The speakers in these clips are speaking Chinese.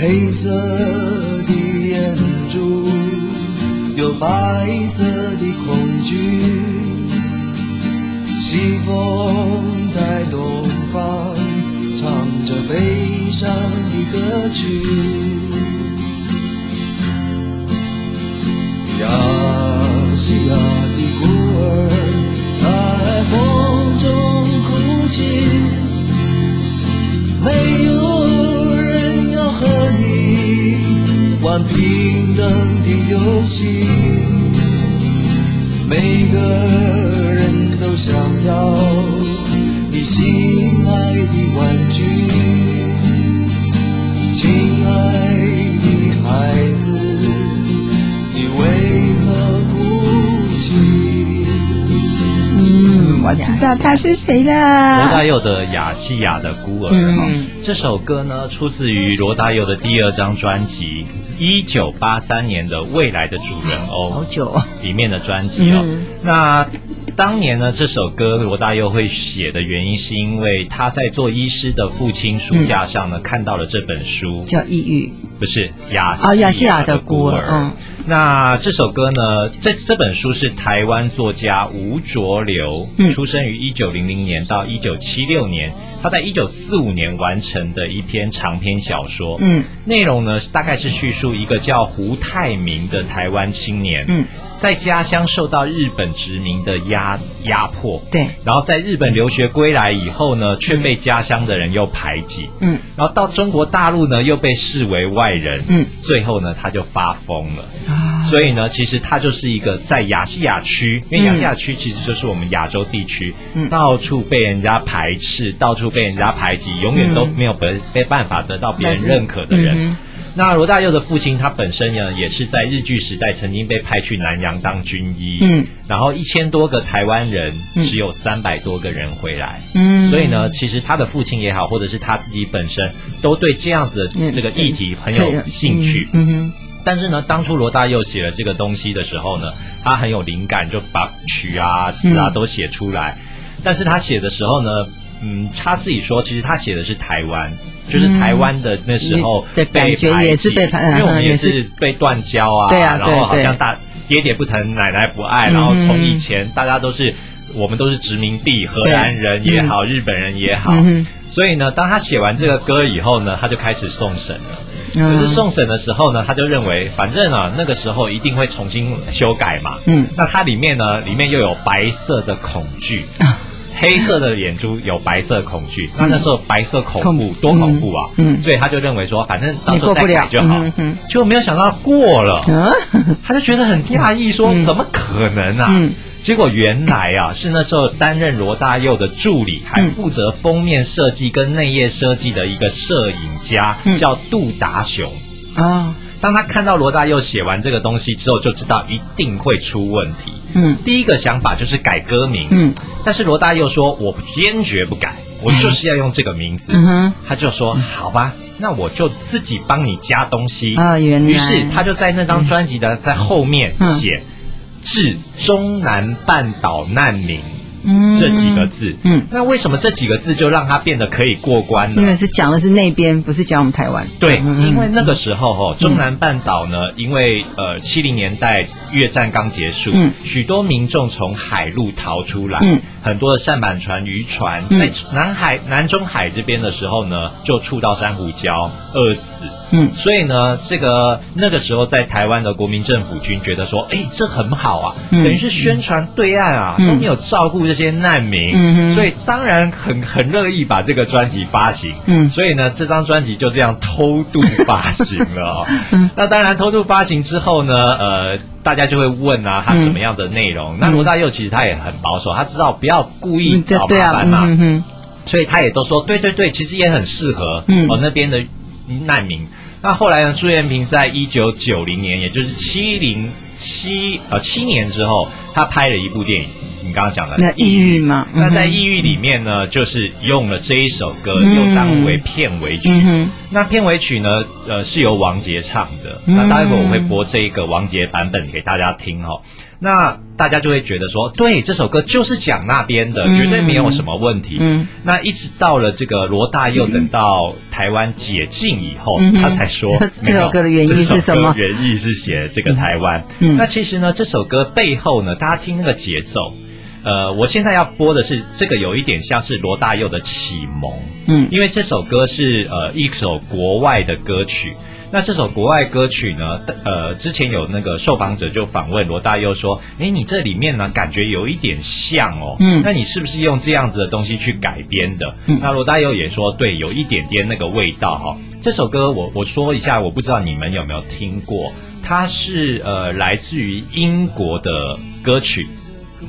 黑色的眼珠，有白色的恐惧。西风在东方，唱着悲伤的歌曲。亚细亚的孤儿在风中哭泣，平等的游戏，每个人都想要你心爱的玩具，亲爱我知道他是谁罗。大佑的《雅西亚的孤儿》嗯哈，这首歌呢出自于罗大佑的第二张专辑，一九八三年的《未来的主人翁》。好久哦，里面的专辑哦。嗯那当年呢，这首歌罗大佑会写的原因，是因为他在做医师的父亲书架上呢，看到了这本书，叫抑郁。不是雅西亚的的孤儿嗯。那这首歌呢，这这本书是台湾作家吴浊流，嗯。出生于一九零零年到一九七六年，他在一九四五年完成的一篇长篇小说。嗯。内容呢，大概是叙述一个叫胡泰明的台湾青年，嗯，在家乡受到日本殖民的压压迫，对，然后在日本留学归来以后呢，却被家乡的人又排挤，嗯。然后到中国大陆呢，又被视为外人，嗯。最后呢，他就发疯了。啊，所以呢，其实他就是一个在亚细亚区，因为亚细亚区其实就是我们亚洲地区，嗯。到处被人家排斥，到处被人家排挤，永远都没有被被办法得到别人认可的人。嗯那罗大佑的父亲，他本身呢也是在日据时代曾经被派去南洋当军医，嗯，然后一千多个台湾人，嗯。只有三百多个人回来，嗯。所以呢，其实他的父亲也好，或者是他自己本身，都对这样子的嗯。这个议题很有兴趣。嗯哼，但是呢，当初罗大佑写了这个东西的时候呢，他很有灵感，就把曲啊、词啊嗯都写出来。但是他写的时候呢，嗯，他自己说，其实他写的是台湾，就是台湾的那时候被感觉也是被排因为我们也是是被断交啊，对啊然后好像大爹爹不疼，奶奶不爱，嗯然后从以前大家都是。我们都是殖民地，荷兰人也好，日本人也好，嗯所以呢，当他写完这个歌以后呢，他就开始送审了。可嗯是送审的时候呢，他就认为，反正啊，那个时候一定会重新修改嘛。嗯。那它里面呢，里面又有白色的恐惧，啊。黑色的眼珠有白色恐惧。那那时候白色恐怖多恐怖啊！嗯。嗯。所以他就认为说，反正到时候再改就好。嗯哼。结果没有想到过了，嗯他就觉得很讶异，说嗯。怎么可能啊？嗯结果原来啊，是那时候担任罗大佑的助理，还嗯。负责封面设计跟内页设计的一个摄影家，嗯。叫杜达雄。啊。当他看到罗大佑写完这个东西之后，就知道一定会出问题。嗯。第一个想法就是改歌名，嗯。但是罗大佑说：“我坚决不改，我就是要用这个名字。嗯哼。他就说：“好吧，那我就自己帮你加东西。啊原来。于是他就在那张专辑的在后面嗯。写“致中南半岛难民”嗯。这几个字。嗯。那为什么这几个字就让它变得可以过关呢？因为是讲的是那边，不是讲我们台湾。对，因为那个时候哦，中南半岛呢，因为呃七零年代越战刚结束，嗯。许多民众从海路逃出来，嗯很多的舢板船、渔船、嗯。在南海、南中海这边的时候呢，就触到珊瑚礁，饿死。嗯。所以呢，这个那个时候在台湾的国民政府军觉得说，哎，这很好啊，嗯。等于是宣传对岸啊、嗯。都没有照顾这些难民，所以当然很很乐意把这个专辑发行。嗯。所以呢，这张专辑就这样偷渡发行了、哦。嗯。那当然，偷渡发行之后呢，呃，大家就会问啊，他什么样的内容？那罗大佑其实他也很保守，他知道不要故意找麻烦嘛，所以他也都说对对对，其实也很适合、嗯哦那边的难民。那后来呢，朱延平在一九九零年，也就是七零七呃七年之后，他拍了一部电影。你刚刚讲的那抑郁嘛那在抑郁里面呢，就是用了这一首歌，嗯又当为片尾曲。嗯那片尾曲呢，呃，是由王杰唱的。嗯那待会我会播这一个王杰版本给大家听哦。那大家就会觉得说，对，这首歌就是讲那边的，嗯绝对没有什么问题。嗯那一直到了这个罗大佑等到台湾解禁以后，嗯他才说 这首歌的原意没有是什么原意是写这个台湾。嗯那其实呢，这首歌背后呢，大家听那个节奏。呃，我现在要播的是这个，有一点像是罗大佑的启蒙，嗯。因为这首歌是呃一首国外的歌曲。那这首国外歌曲呢，呃，之前有那个受访者就访问罗大佑说：“诶，你这里面呢，感觉有一点像哦，嗯。那你是不是用这样子的东西去改编的？”嗯。那罗大佑也说：“对，有一点点那个味道哈、这首歌我我说一下，我不知道你们有没有听过，它是呃来自于英国的歌曲。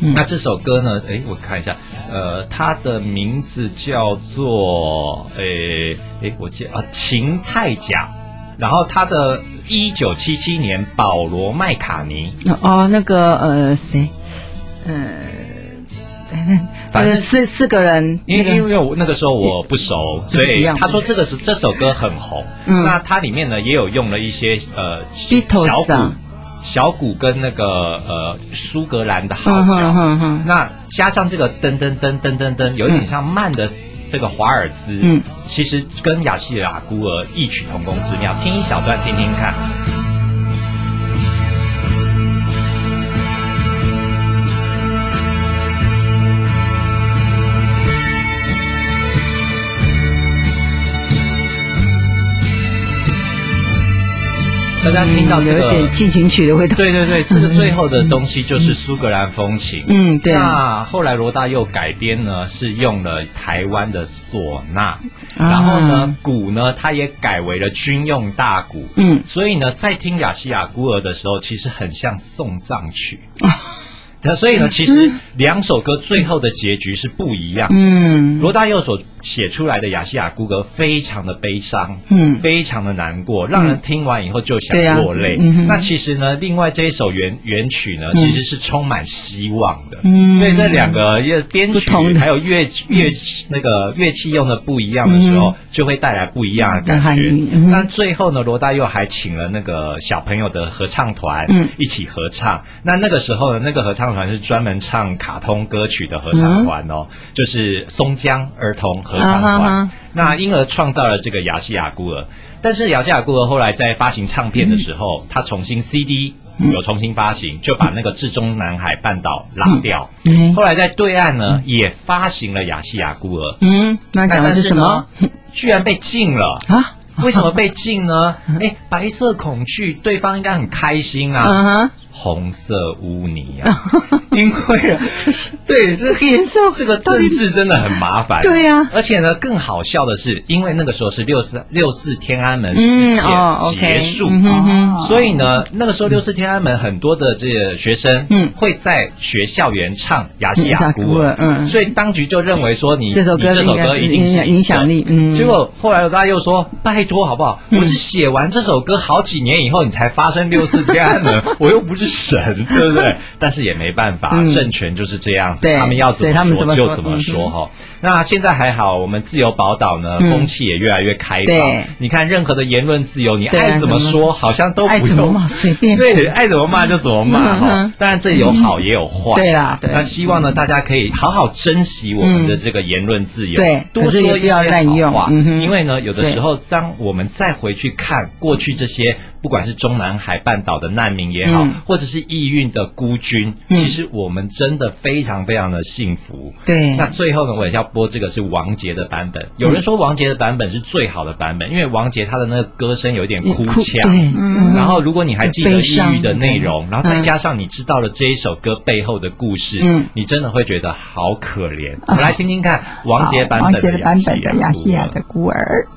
嗯那这首歌呢？诶，我看一下，呃，它的名字叫做诶诶，我记啊，秦太甲。然后它的一九七七年，保罗麦卡尼，哦，那个呃谁，呃，反正呃四四个人，因为那个因为我那个时候我不熟，所以他说这个是这首歌很红。嗯那它里面呢也有用了一些呃小鼓啊、小鼓跟那个呃苏格兰的号嗯角。那加上这个噔噔噔噔噔噔，有一点像慢的这个华尔兹，嗯，其实跟雅西亚孤儿异曲同工之妙。听一小段听听看。大家听到这个嗯有一点进行曲的味道。对对对，这个最后的东西就是苏格兰风情。嗯，对，那后来罗大佑改编呢，是用了台湾的唢呐，啊然后呢，鼓呢，它也改为了军用大鼓。嗯所以呢，在听雅西亚孤儿的时候，其实很像送葬曲。啊那所以呢，其实两首歌最后的结局是不一样。嗯罗大佑所写出来的《雅西亚孤格》非常的悲伤，嗯。非常的难过，让人听完以后就想落泪。那其实呢，另外这一首原原曲呢，嗯。其实是充满希望的。嗯。所以这两个乐编曲还有乐乐器那个乐器用的不一样的时候，就会带来不一样的感觉。那最后呢，罗大佑还请了那个小朋友的合唱团，嗯。一起合唱。那那个时候呢，那个合唱团是专门唱卡通歌曲的合唱团哦，就是松江儿童合唱团。啊那因而创造了这个雅西亚孤儿。但是雅西亚孤儿后来在发行唱片的时候，他重新 CD 嗯有重新发行，就把那个至中南海半岛拉掉。嗯后来在对岸呢，也发行了雅西亚孤儿。嗯，那讲的是什么？居然被禁了。啊？为什么被禁呢？哎，白色恐惧，对方应该很开心啊。红色污泥啊，因为啊 对这这个颜色这个政治真的很麻烦。对呀而且呢，更好笑的是，因为那个时候是六四六四天安门事件结束，所以呢，那个时候六四天安门很多的这个学生，嗯。会在学校园唱《雅西雅西亚孤儿》，嗯。所以当局就认为说你这首歌你这首歌一定是影响力嗯。结果后来大家又说，拜托好不好？嗯。我是写完这首歌好几年以后，你才发生六四天安门，我又不是神，对不对？但是也没办法，嗯政权就是这样子，对他们要怎么说就怎么说哈。那现在还好，我们自由宝岛呢，嗯。风气也越来越开放。对。你看，任何的言论自由，你爱怎么说，好像都不用。爱怎么骂随便。对，爱怎么骂就怎么骂哈。当然，这有好也有坏。对啦对。那希望呢，大家可以好好珍惜我们的这个言论自由，对多说一些好话。嗯哼。因为呢，有的时候当我们再回去看过去这些，不管是中南海半岛的难民也好嗯，或者是异运的孤军，嗯。其实我们真的非常非常的幸福。对，那最后呢，我也要播这个是王杰的版本。有人说王杰的版本是最好的版本，因为王杰他的那个歌声有一点哭腔，对，嗯然后，如果你还记得抑郁的内容，然后再加上你知道了这一首歌背后的故事，嗯你真的会觉得好可怜。啊我们来听听看王杰版本的版本的雅西亚细亚的孤儿。